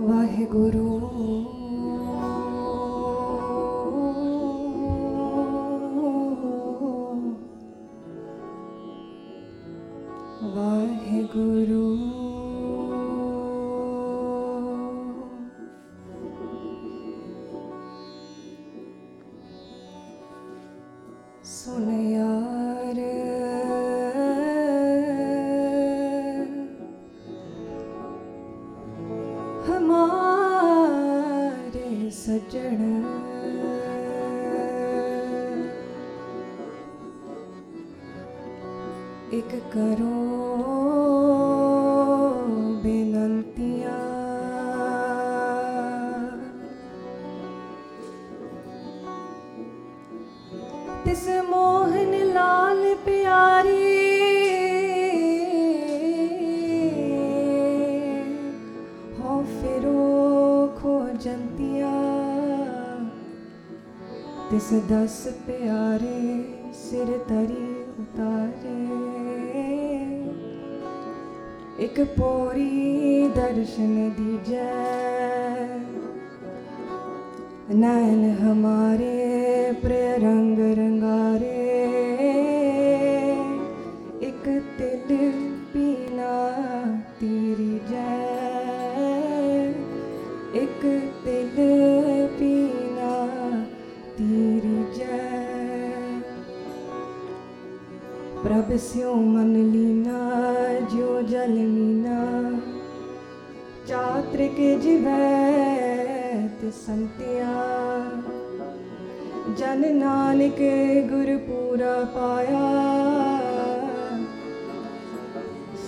ਵਾਹਿਗੁਰੂ तिस दस प्यारे सिर तरी उतारे। एक पोरी दर्शन दीजै। नैन हमारे प्रिय रंग रंग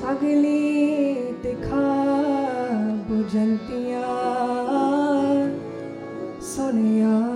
सगली दिखा बुझंतिया सुनिया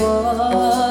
我。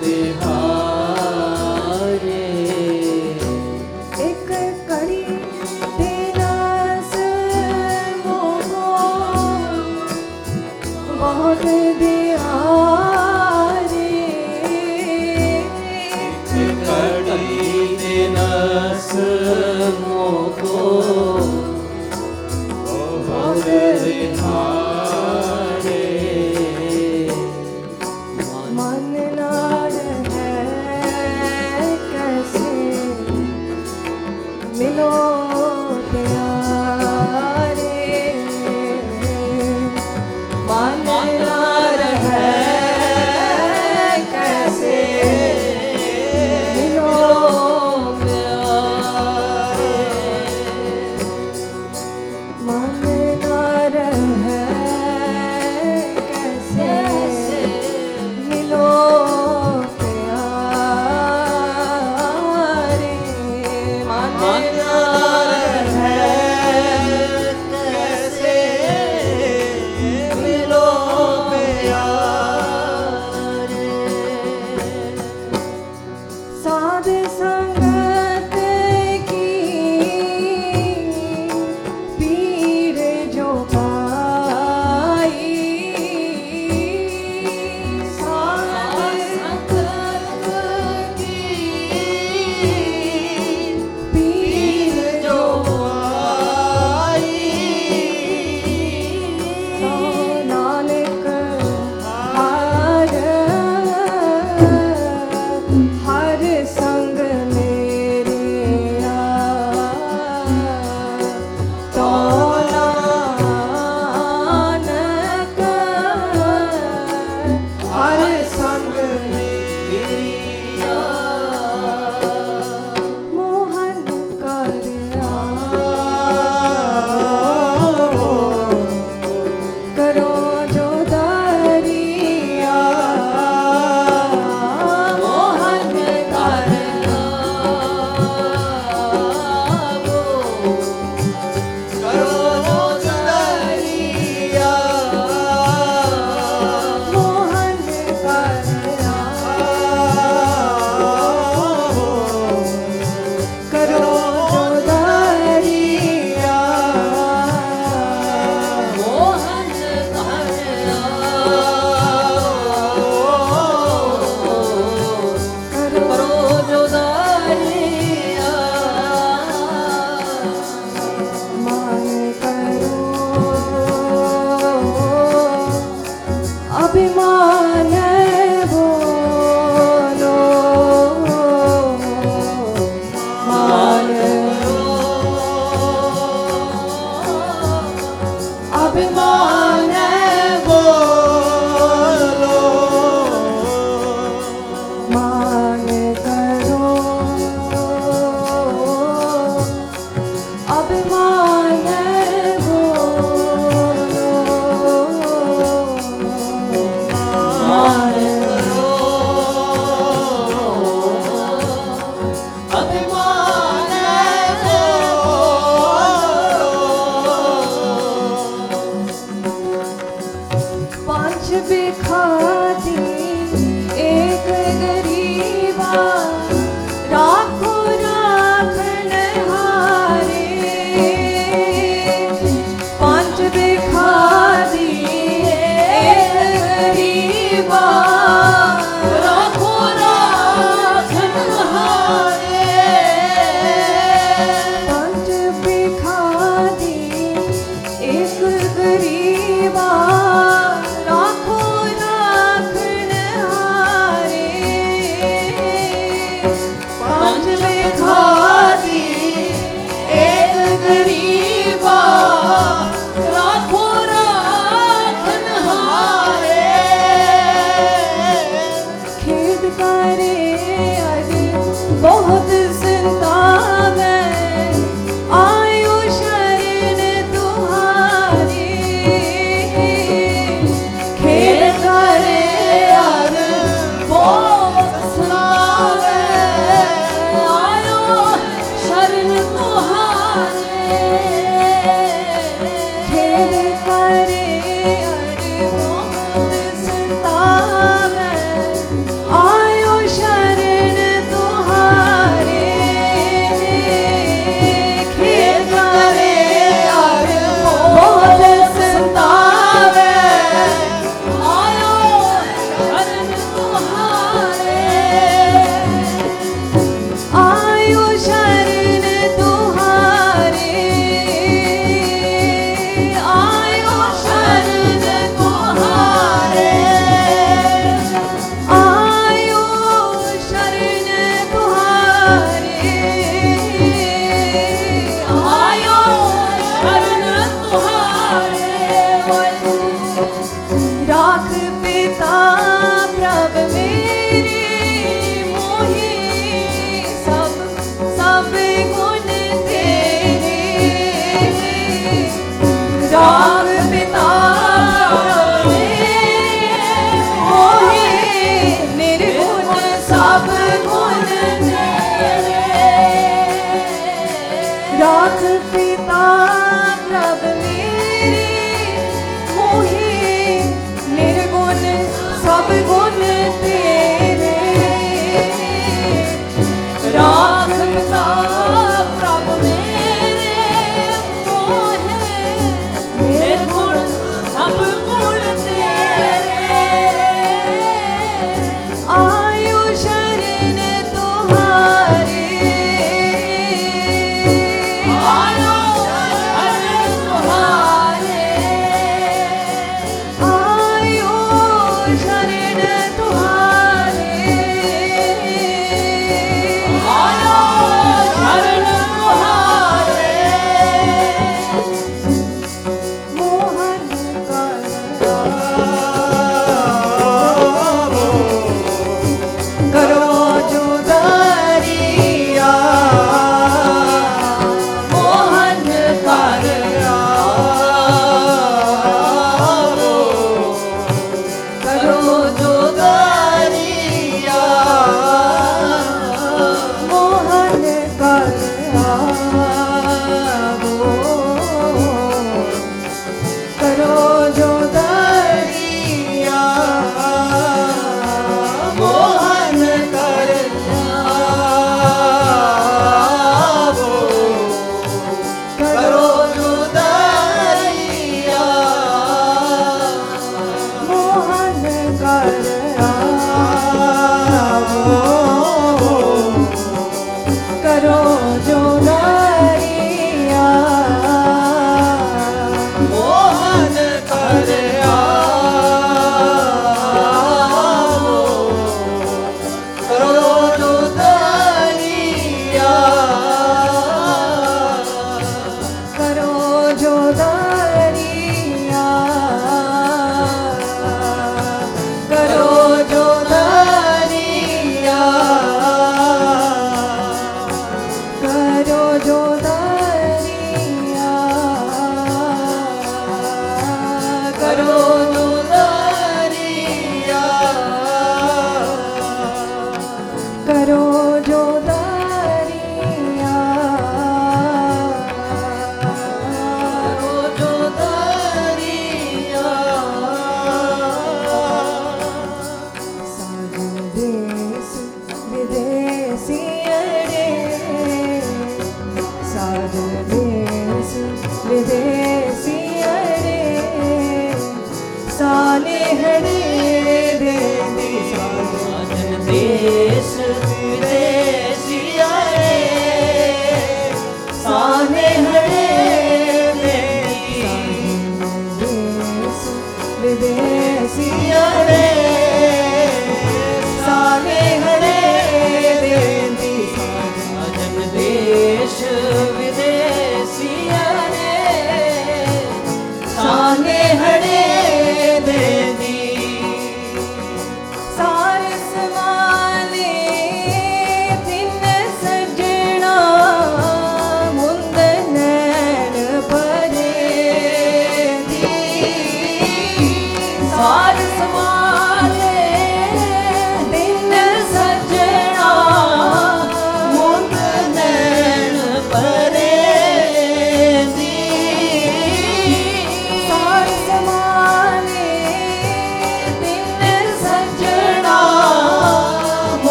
देहा Because.